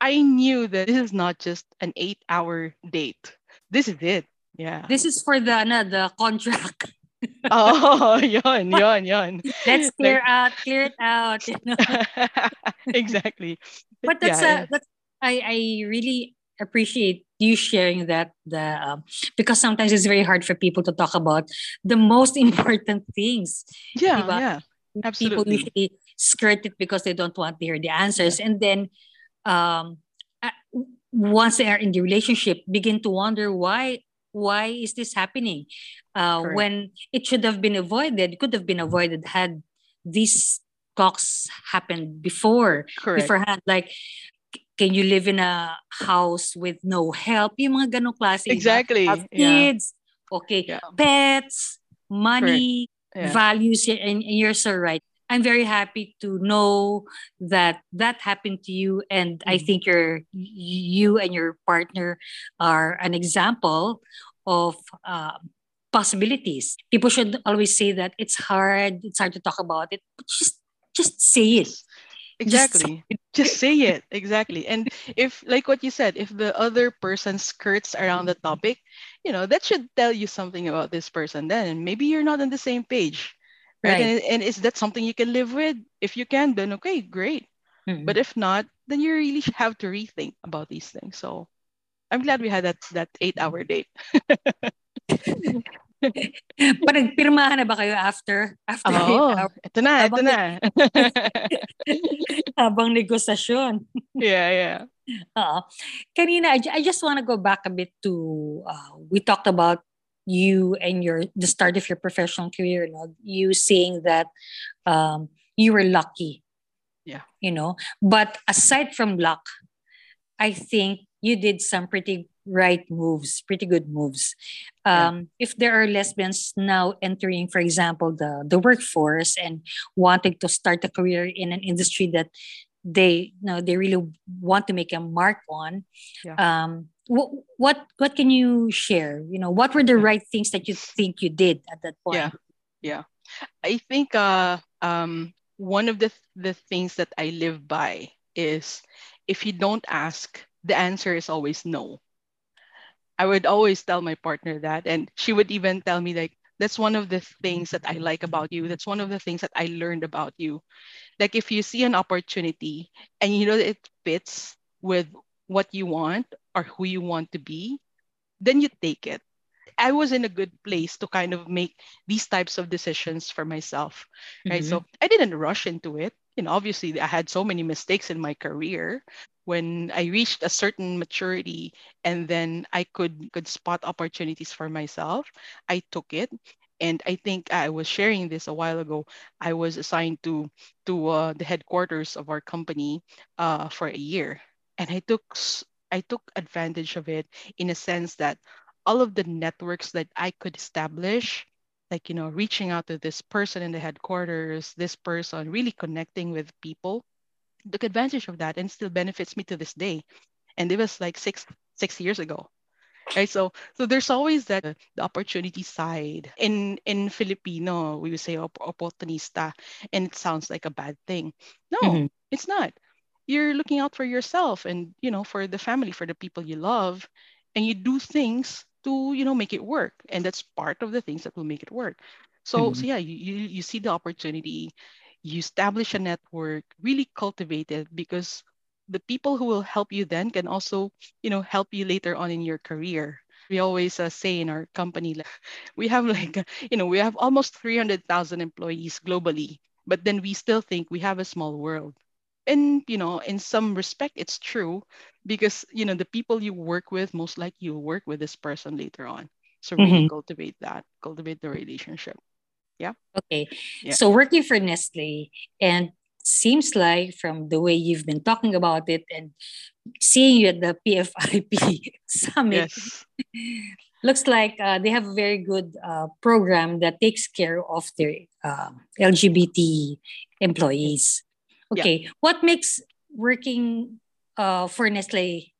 I knew that this is not just an eight-hour date. This is it. Yeah. This is for the na, the contract. oh, yon, yon, yon. Let's clear out, clear it out. You know? exactly. But that's yeah, a, that's I I really appreciate you sharing that the um, because sometimes it's very hard for people to talk about the most important things. Yeah, diba? yeah. Absolutely. People usually skirt it because they don't want to hear the answers, yeah. and then um, uh, once they are in the relationship, begin to wonder why why is this happening uh, when it should have been avoided could have been avoided had these talks happened before Correct. beforehand like can you live in a house with no help yung mga ganong klase exactly have kids yeah. okay yeah. pets money yeah. values and, and you're so right I'm very happy to know that that happened to you, and mm-hmm. I think you're you and your partner are an example of uh, possibilities. People should always say that it's hard, it's hard to talk about it, but just just say it. Exactly. Just say it. Exactly. And if, like what you said, if the other person skirts around the topic, you know, that should tell you something about this person then. And maybe you're not on the same page. Right. right. And, and is that something you can live with? If you can, then okay, great. Mm-hmm. But if not, then you really have to rethink about these things. So I'm glad we had that that eight hour date. Parang pirmahan na ba kayo after? After oh, ito na, ito na. habang negosasyon. yeah, yeah. Uh, kanina, I, I just want to go back a bit to, uh, we talked about you and your the start of your professional career, you, know, you saying that um, you were lucky. Yeah. You know, but aside from luck, I think you did some pretty right moves, pretty good moves. Um, yeah. If there are lesbians now entering, for example, the, the workforce and wanting to start a career in an industry that they you know they really want to make a mark on, yeah. um, what, what what can you share? You know, what were the right things that you think you did at that point? Yeah, yeah. I think uh, um, one of the the things that I live by is if you don't ask, the answer is always no. I would always tell my partner that. And she would even tell me, like, that's one of the things that I like about you. That's one of the things that I learned about you. Like, if you see an opportunity and you know that it fits with what you want or who you want to be, then you take it. I was in a good place to kind of make these types of decisions for myself, right? Mm-hmm. So I didn't rush into it. You know, obviously I had so many mistakes in my career, when I reached a certain maturity and then I could could spot opportunities for myself, I took it. And I think I was sharing this a while ago. I was assigned to to uh, the headquarters of our company uh, for a year, and I took I took advantage of it in a sense that all of the networks that I could establish like you know reaching out to this person in the headquarters this person really connecting with people took advantage of that and still benefits me to this day. And it was like six six years ago. Right. So so there's always that uh, the opportunity side. In in Filipino, we would say op- oportunista, and it sounds like a bad thing. No, mm-hmm. it's not. you're looking out for yourself and you know for the family for the people you love and you do things to you know make it work and that's part of the things that will make it work. So mm-hmm. so yeah you, you you see the opportunity you establish a network really cultivate it because the people who will help you then can also you know help you later on in your career. We always uh, say in our company like, we have like you know we have almost 300,000 employees globally but then we still think we have a small world and you know in some respect it's true because you know the people you work with most likely you'll work with this person later on so really mm-hmm. cultivate that cultivate the relationship yeah okay yeah. so working for nestle and seems like from the way you've been talking about it and seeing you at the pfip summit yes. looks like uh, they have a very good uh, program that takes care of their uh, lgbt employees Okay. Yeah. What makes working uh, for Nestle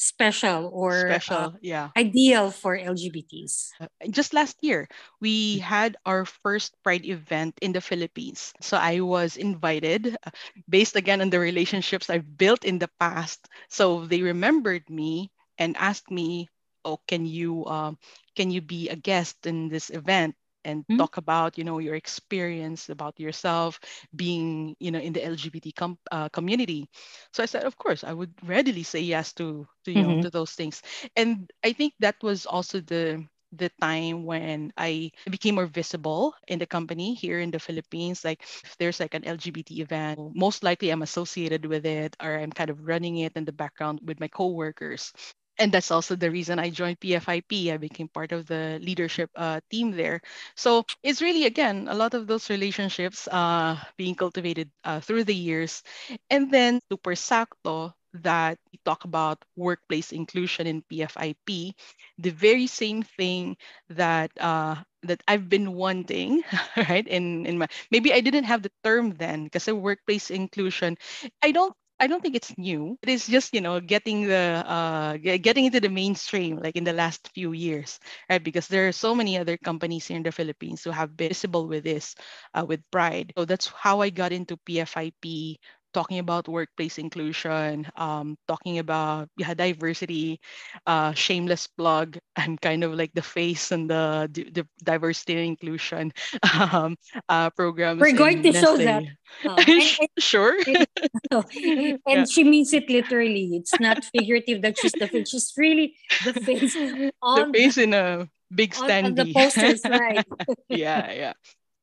special or special, uh, yeah, ideal for LGBTs? Uh, just last year, we mm. had our first Pride event in the Philippines. So I was invited, uh, based again on the relationships I've built in the past. So they remembered me and asked me, "Oh, can you um, can you be a guest in this event?" And mm-hmm. talk about you know your experience about yourself being you know in the lgbt com- uh, community so i said of course i would readily say yes to to you mm-hmm. know to those things and i think that was also the the time when I became more visible in the company here in the Philippines. Like if there's like an LGBT event, most likely I'm associated with it or I'm kind of running it in the background with my coworkers and that's also the reason I joined PFIP. I became part of the leadership uh, team there. So it's really, again, a lot of those relationships uh, being cultivated uh, through the years. And then super sakto that we talk about workplace inclusion in PFIP, the very same thing that uh, that I've been wanting, right? In in my maybe I didn't have the term then because workplace inclusion. I don't I don't think it's new. It is just you know getting the uh, getting into the mainstream like in the last few years, right? Because there are so many other companies here in the Philippines who have been visible with this, uh, with Pride. So that's how I got into PFIP talking about workplace inclusion, um, talking about yeah, diversity, uh, shameless plug. I'm kind of like the face and the, the diversity and inclusion um, uh, programs. We're going to Nestle. show that. Oh, and, and, sure. and yeah. she means it literally. It's not figurative that she's the face. She's really the face. On the face in a big standee. On the posters, right? yeah, yeah.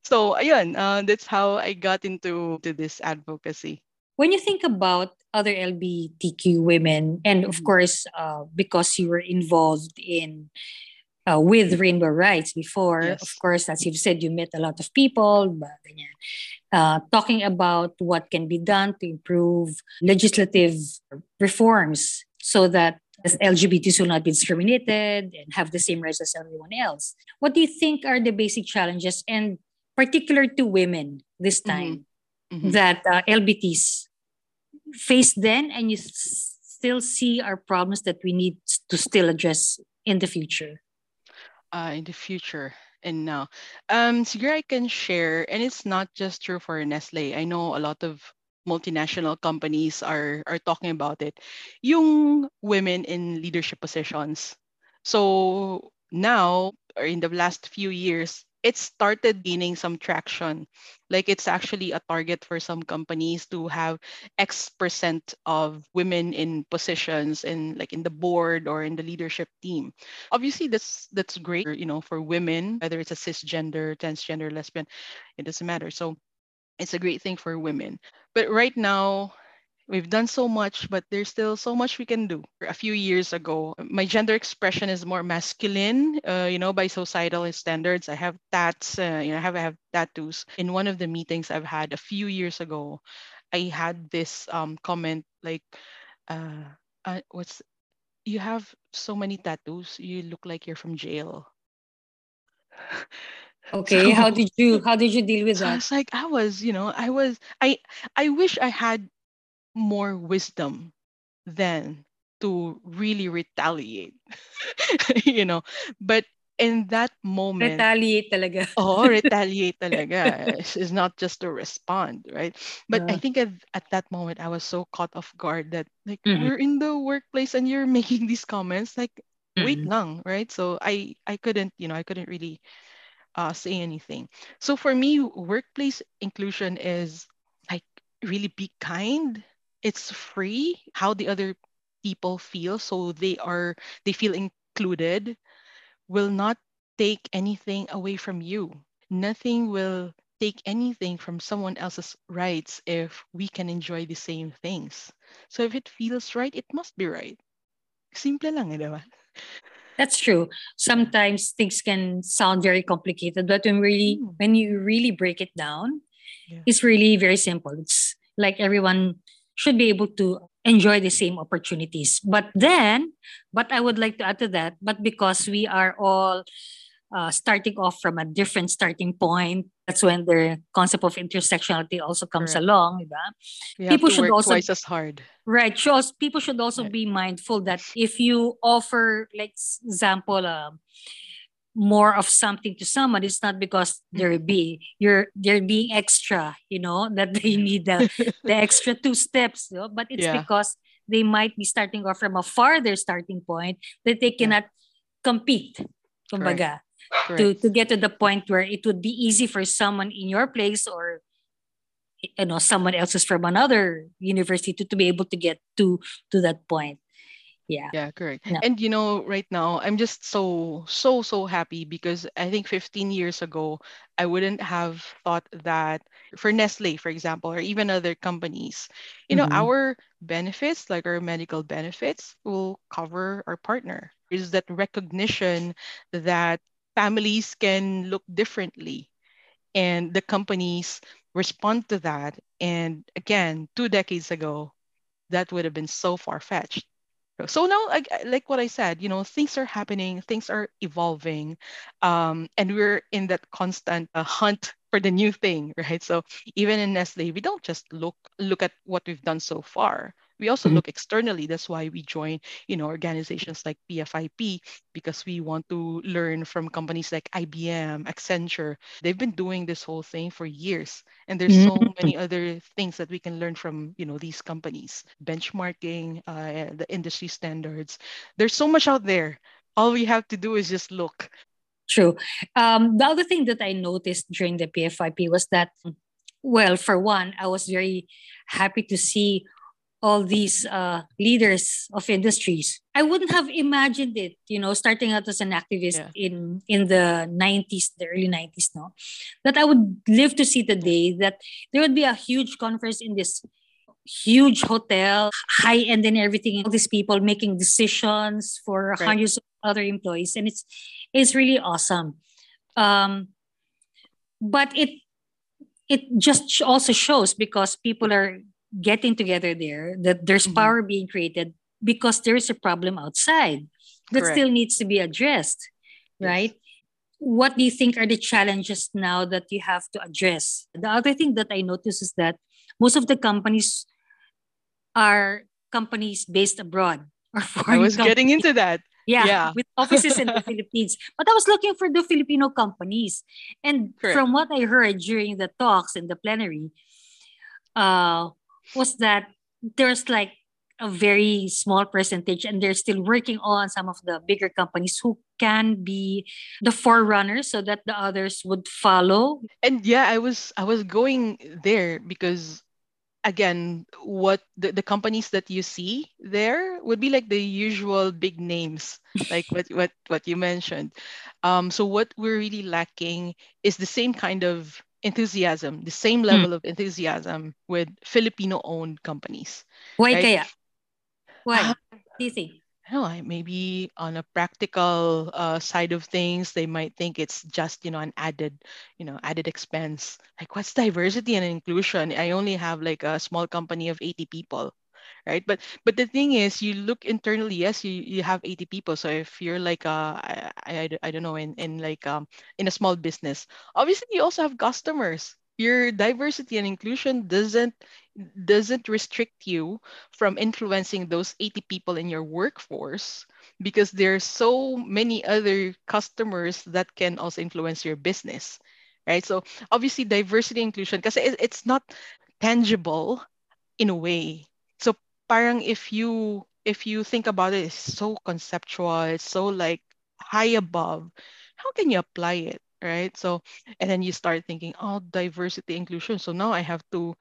So ayun, uh, that's how I got into to this advocacy when you think about other LGBTQ women, and of mm-hmm. course, uh, because you were involved in uh, with Rainbow Rights before, yes. of course, as you've said, you met a lot of people, uh, talking about what can be done to improve legislative reforms so that LGBTs will not be discriminated and have the same rights as everyone else. What do you think are the basic challenges, and particular to women this mm-hmm. time, mm-hmm. that uh, LBTs face then and you s- still see our problems that we need to still address in the future? Uh, in the future and now. Um, here I can share, and it's not just true for Nestle. I know a lot of multinational companies are are talking about it. young women in leadership positions. So now, or in the last few years, it started gaining some traction. Like it's actually a target for some companies to have X percent of women in positions in like in the board or in the leadership team. Obviously that's that's great, you know, for women, whether it's a cisgender, transgender, lesbian, it doesn't matter. So it's a great thing for women. But right now, We've done so much, but there's still so much we can do. A few years ago, my gender expression is more masculine, uh, you know, by societal standards. I have tats, uh, you know, I have, I have tattoos. In one of the meetings I've had a few years ago, I had this um, comment like, uh, uh, what's, you have so many tattoos, you look like you're from jail. Okay, so, how did you how did you deal with so that? I was like, I was, you know, I was, I, I wish I had more wisdom than to really retaliate you know but in that moment, Retaliate talaga. oh, retaliate talaga. It's, not just to respond, right? But I think at, at that moment, I was so caught off guard that like Mhm. we're in the workplace and you're making these comments. Like, wait Mhm. lang, right? So I I couldn't, you know, I couldn't really uh, say anything. So for me, workplace inclusion is like really be kind. It's free. How the other people feel, so they are they feel included, will not take anything away from you. Nothing will take anything from someone else's rights if we can enjoy the same things. So if it feels right, it must be right. Simple lang, eh, diba? That's true. Sometimes things can sound very complicated, but when really Mm. when you really break it down, Yeah. it's really very simple. It's like everyone should be able to enjoy the same opportunities. But then, but I would like to add to that, but because we are all uh, starting off from a different starting point, that's when the concept of intersectionality also comes Correct. along. diba? We People should also- twice as hard. Right. Shows people should also Right. be mindful that if you offer, like example, um, more of something to someone, it's not because they're mm-hmm. be you're they're being extra, you know, that they need the the extra two steps, you know, but it's Yeah. because they might be starting off from a farther starting point that they Yeah. cannot compete. Kumbaga, to, Correct. to get to the point where it would be easy for someone in your place or you know someone else's from another university to, to be able to get to to that point yeah Yeah, correct. No. And you know, right now I'm just so so so happy because I think 15 years ago I wouldn't have thought that for Nestle, for example, or even other companies, you know, Mhm. our benefits, like our medical benefits, will cover our partner. Is that recognition that families can look differently and the companies respond to that. And again, two decades ago, that would have been so far fetched. So now, like, like what I said, you know, things are happening, things are evolving, um, and we're in that constant uh, hunt for the new thing, right? So even in Nestle, we don't just look look at what we've done so far. We also Mhm. look externally. That's why we join, you know, organizations like PFIP because we want to learn from companies like IBM, Accenture. They've been doing this whole thing for years, and there's so Mm. many other things that we can learn from, you know, these companies. Benchmarking, uh, the industry standards. There's so much out there. All we have to do is just look. true um the other thing that i noticed during the pfip was that well for one i was very happy to see all these uh, leaders of industries i wouldn't have imagined it you know starting out as an activist Yeah. in in the 90s the early 90s no that i would live to see the day that there would be a huge conference in this huge hotel high end and everything all these people making decisions for Right. hundreds of other employees and it's it's really awesome um but it it just also shows because people are getting together there that there's Mhm. power being created because there's a problem outside that Correct. still needs to be addressed Yes. right what do you think are the challenges now that you have to address the other thing that i notice is that most of the companies are companies based abroad or foreign I was getting into that. Yeah, Yeah. with offices in the Philippines. But I was looking for the Filipino companies. And Correct. from what I heard during the talks in the plenary, uh, was that there's like a very small percentage and they're still working on some of the bigger companies who can be the forerunners so that the others would follow. and yeah i was i was going there because again what the, the companies that you see there would be like the usual big names like what what what you mentioned um so what we're really lacking is the same kind of enthusiasm the same level of enthusiasm with filipino owned companies Why Right. kaya? Why? Ah. do you think? I don't know, I- maybe on a practical uh, side of things, they might think it's just, you know, an added, you know, added expense. Like what's diversity and inclusion? I only have like a small company of 80 people, right? But but the thing is, you look internally, yes, you, you have 80 people. So if you're like uh, I, I, don't know, in, in like um in a small business, obviously you also have customers. your diversity and inclusion doesn't doesn't restrict you from influencing those 80 people in your workforce because there's so many other customers that can also influence your business right so obviously diversity inclusion because it's not tangible in a way parang if you if you think about it it's so conceptual it's so like high above how can you apply it right? So and then you start thinking oh diversity inclusion. So now i have to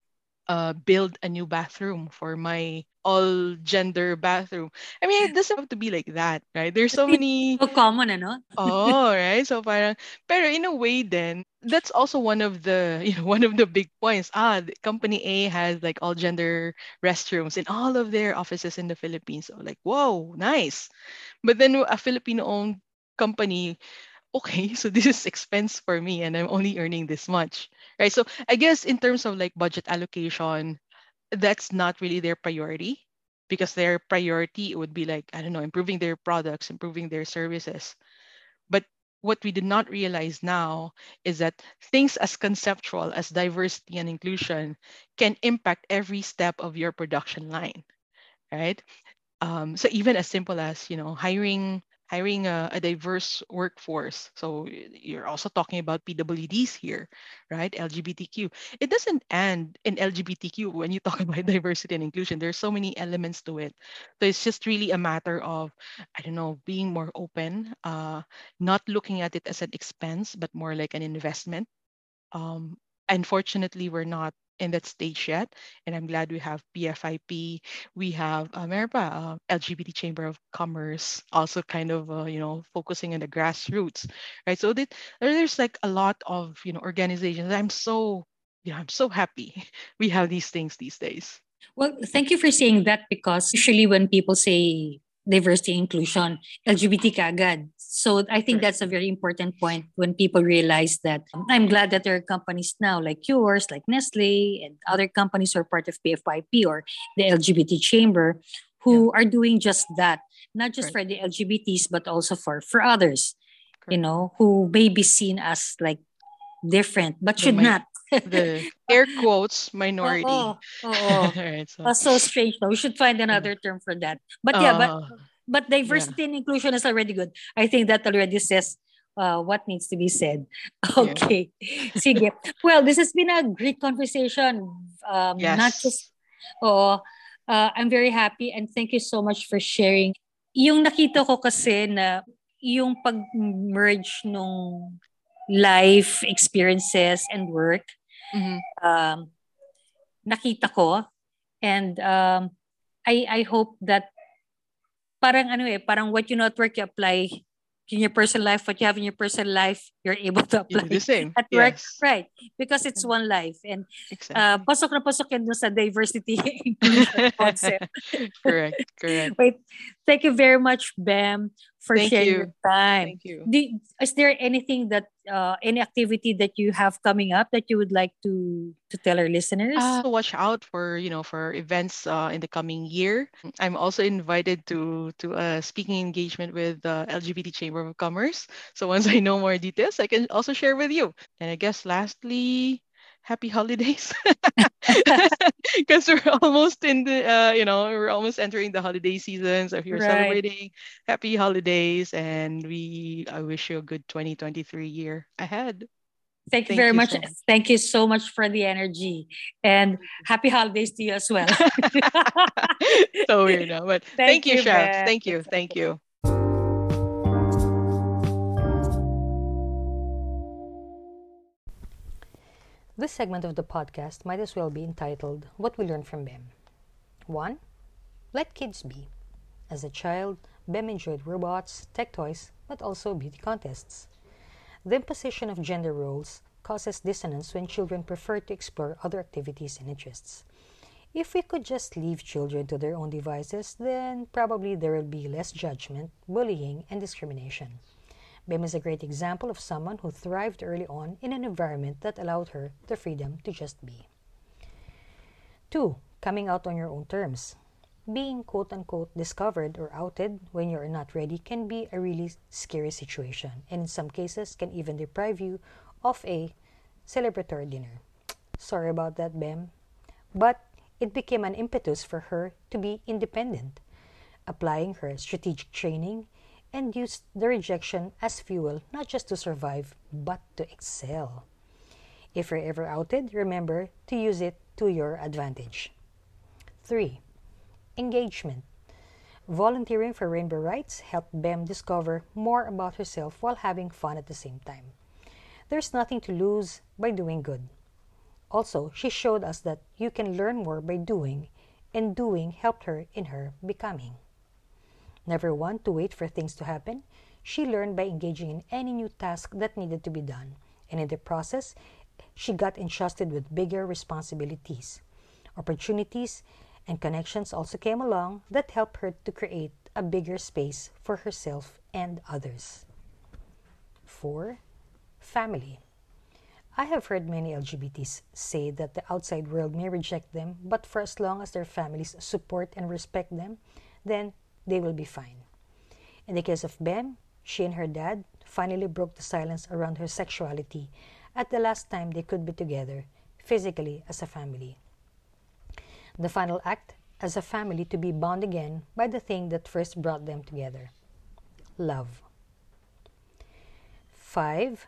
uh, build a new bathroom for my all gender bathroom. I mean, it doesn't have to be like that, right? There's so many so common, ano? oh, right. So parang, pero in a way then, that's also one of the, you know, one of the big points. Ah, company A has like all gender restrooms in all of their offices in the Philippines. So like, whoa, nice. But then a Filipino owned company okay, so this is expense for me and I'm only earning this much, right? So I guess in terms of like budget allocation, that's not really their priority because their priority would be like, I don't know, improving their products, improving their services. But what we did not realize now is that things as conceptual as diversity and inclusion can impact every step of your production line, right? Um, so even as simple as you know hiring hiring a, a, diverse workforce. So you're also talking about PWDs here, right? LGBTQ. It doesn't end in LGBTQ when you talk about diversity and inclusion. There's so many elements to it. So it's just really a matter of, I don't know, being more open, uh, not looking at it as an expense, but more like an investment. Um, unfortunately, we're not in that stage yet. And I'm glad we have PFIP, we have uh, uh, LGBT Chamber of Commerce, also kind of, uh, you know, focusing on the grassroots, right? So that, there's like a lot of, you know, organizations. I'm so, yeah, I'm so happy we have these things these days. Well, thank you for saying that because usually when people say diversity inclusion, LGBT kagad. So I think that's a very important point when people realize that um, I'm glad that there are companies now like yours, like Nestle and other companies who are part of PFIP or the LGBT chamber who yeah. are doing just that, not just for the LGBTs, but also for, for others, Correct. you know, who may be seen as like different, but should not the air quotes minority. Oh, oh, oh. right, so. That's so strange. Though. We should find another term for that. But yeah, uh, but but diversity yeah. and inclusion is already good. I think that already says uh, what needs to be said. Okay. Yeah. Sige. Well, this has been a great conversation. Um, yes. Not just, oh, uh, I'm very happy and thank you so much for sharing. Yung nakita ko kasi na yung pag-merge nung life experiences and work, mm-hmm. um, nakita ko. And um, I, I hope that parang ano eh, parang what you not work, you apply in your personal life, what you have in your personal life, you're able to apply the same. at yes. work. Right. Because it's one life. And exactly. uh, pasok na pasok yan sa diversity concept. correct. Correct. Wait, thank you very much, Bem, for thank sharing you. your time. Thank you. Do, is there anything that, uh, any activity that you have coming up that you would like to to tell our listeners? Uh, watch out for you know for events uh, in the coming year. I'm also invited to to a speaking engagement with the LGBT Chamber of Commerce. So once I know more details, I can also share with you. And I guess lastly, happy holidays because we're almost in the uh, you know we're almost entering the holiday season so if you're right. celebrating happy holidays and we i wish you a good 2023 year ahead Thank you Thank very you much. So. Thank you so much for the energy and happy holidays to you as well. so weird, no? but thank, thank you, Chef. Thank you. Thank you. This segment of the podcast might as well be entitled What We Learned from Bem. 1. Let kids be. As a child, Bem enjoyed robots, tech toys, but also beauty contests. The imposition of gender roles causes dissonance when children prefer to explore other activities and interests. If we could just leave children to their own devices, then probably there will be less judgment, bullying, and discrimination. Bem is a great example of someone who thrived early on in an environment that allowed her the freedom to just be. 2. Coming out on your own terms. Being quote unquote discovered or outed when you are not ready can be a really scary situation, and in some cases can even deprive you of a celebratory dinner. Sorry about that, Bem. But it became an impetus for her to be independent, applying her strategic training and used the rejection as fuel not just to survive but to excel. If you're ever outed, remember to use it to your advantage. 3. Engagement. Volunteering for Rainbow Rights helped Bem discover more about herself while having fun at the same time. There's nothing to lose by doing good. Also, she showed us that you can learn more by doing, and doing helped her in her becoming. Never one to wait for things to happen, she learned by engaging in any new task that needed to be done, and in the process, she got entrusted with bigger responsibilities. Opportunities and connections also came along that helped her to create a bigger space for herself and others. 4. Family. I have heard many LGBTs say that the outside world may reject them, but for as long as their families support and respect them, then they will be fine. In the case of Bem, she and her dad finally broke the silence around her sexuality at the last time they could be together, physically as a family. The final act as a family to be bound again by the thing that first brought them together love. 5.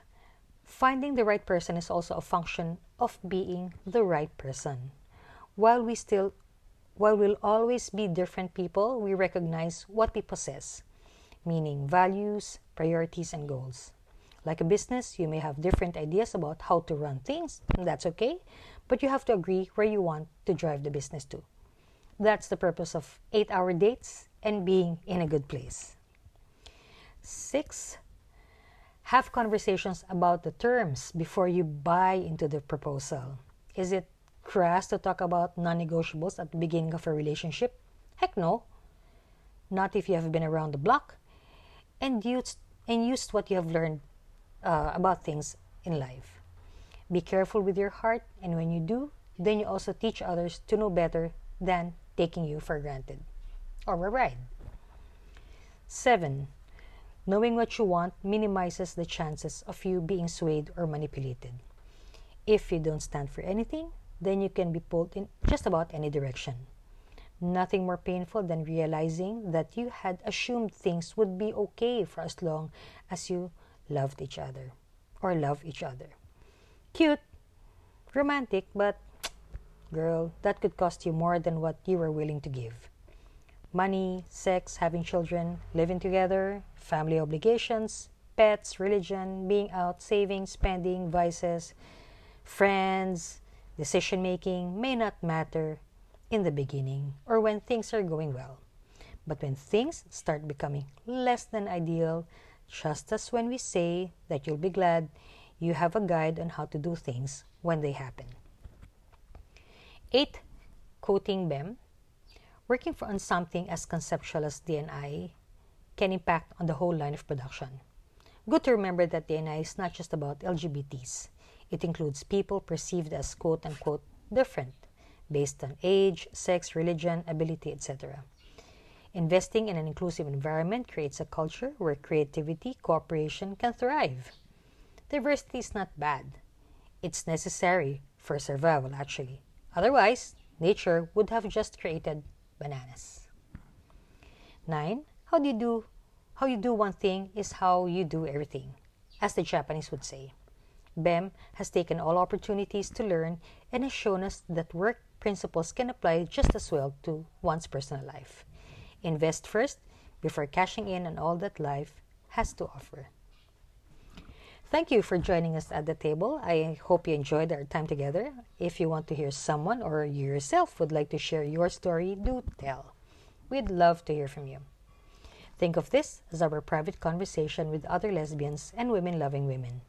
Finding the right person is also a function of being the right person. While we still while we'll always be different people, we recognize what we possess, meaning values, priorities, and goals. Like a business, you may have different ideas about how to run things, and that's okay, but you have to agree where you want to drive the business to. That's the purpose of eight hour dates and being in a good place. Six, have conversations about the terms before you buy into the proposal. Is it crass to talk about non negotiables at the beginning of a relationship? Heck no. Not if you have been around the block and used, and used what you have learned uh, about things in life. Be careful with your heart, and when you do, then you also teach others to know better than taking you for granted or a ride. 7. Knowing what you want minimizes the chances of you being swayed or manipulated. If you don't stand for anything, then you can be pulled in just about any direction. Nothing more painful than realizing that you had assumed things would be okay for as long as you loved each other or love each other. Cute, romantic, but girl, that could cost you more than what you were willing to give money, sex, having children, living together, family obligations, pets, religion, being out, saving, spending, vices, friends, decision making may not matter in the beginning or when things are going well. But when things start becoming less than ideal, just as when we say that you'll be glad you have a guide on how to do things when they happen. 8. Quoting BEM Working for, on something as conceptual as DNI can impact on the whole line of production. Good to remember that DNI is not just about LGBTs. It includes people perceived as quote unquote different based on age, sex, religion, ability, etc. Investing in an inclusive environment creates a culture where creativity, cooperation can thrive. Diversity is not bad. It's necessary for survival, actually. Otherwise, nature would have just created bananas. 9. How do you do how you do one thing is how you do everything, as the Japanese would say. BEM has taken all opportunities to learn and has shown us that work principles can apply just as well to one's personal life. Invest first before cashing in on all that life has to offer. Thank you for joining us at the table. I hope you enjoyed our time together. If you want to hear someone or you yourself would like to share your story, do tell. We'd love to hear from you. Think of this as our private conversation with other lesbians and women loving women.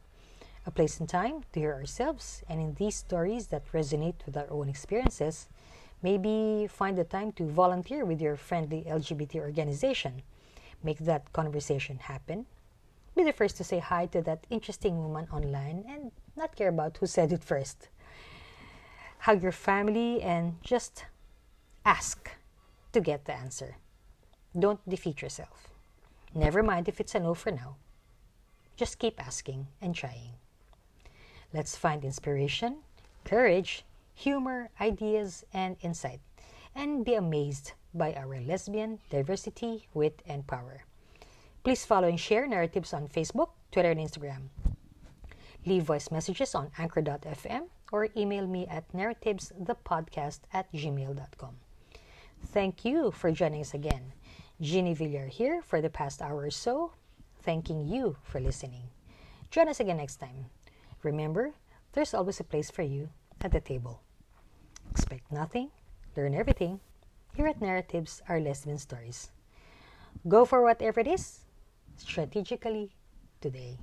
A place and time to hear ourselves and in these stories that resonate with our own experiences, maybe find the time to volunteer with your friendly LGBT organization. Make that conversation happen be the first to say hi to that interesting woman online and not care about who said it first. Hug your family and just ask to get the answer. Don't defeat yourself. Never mind if it's a no for now. Just keep asking and trying. Let's find inspiration courage, humor, ideas, and insight, and be amazed by our lesbian diversity, wit, and power. Please follow and share NarraTibs on Facebook, Twitter, and Instagram. Leave voice messages on anchor.fm or email me at narratibsthepodcast at gmail.com. Thank you for joining us again. Ginny Villar here for the past hour or so, thanking you for listening. Join us again next time. Remember, there's always a place for you at the table. Expect nothing, learn everything. Here at NarraTibs are lesbian stories. Go for whatever it is, strategically today.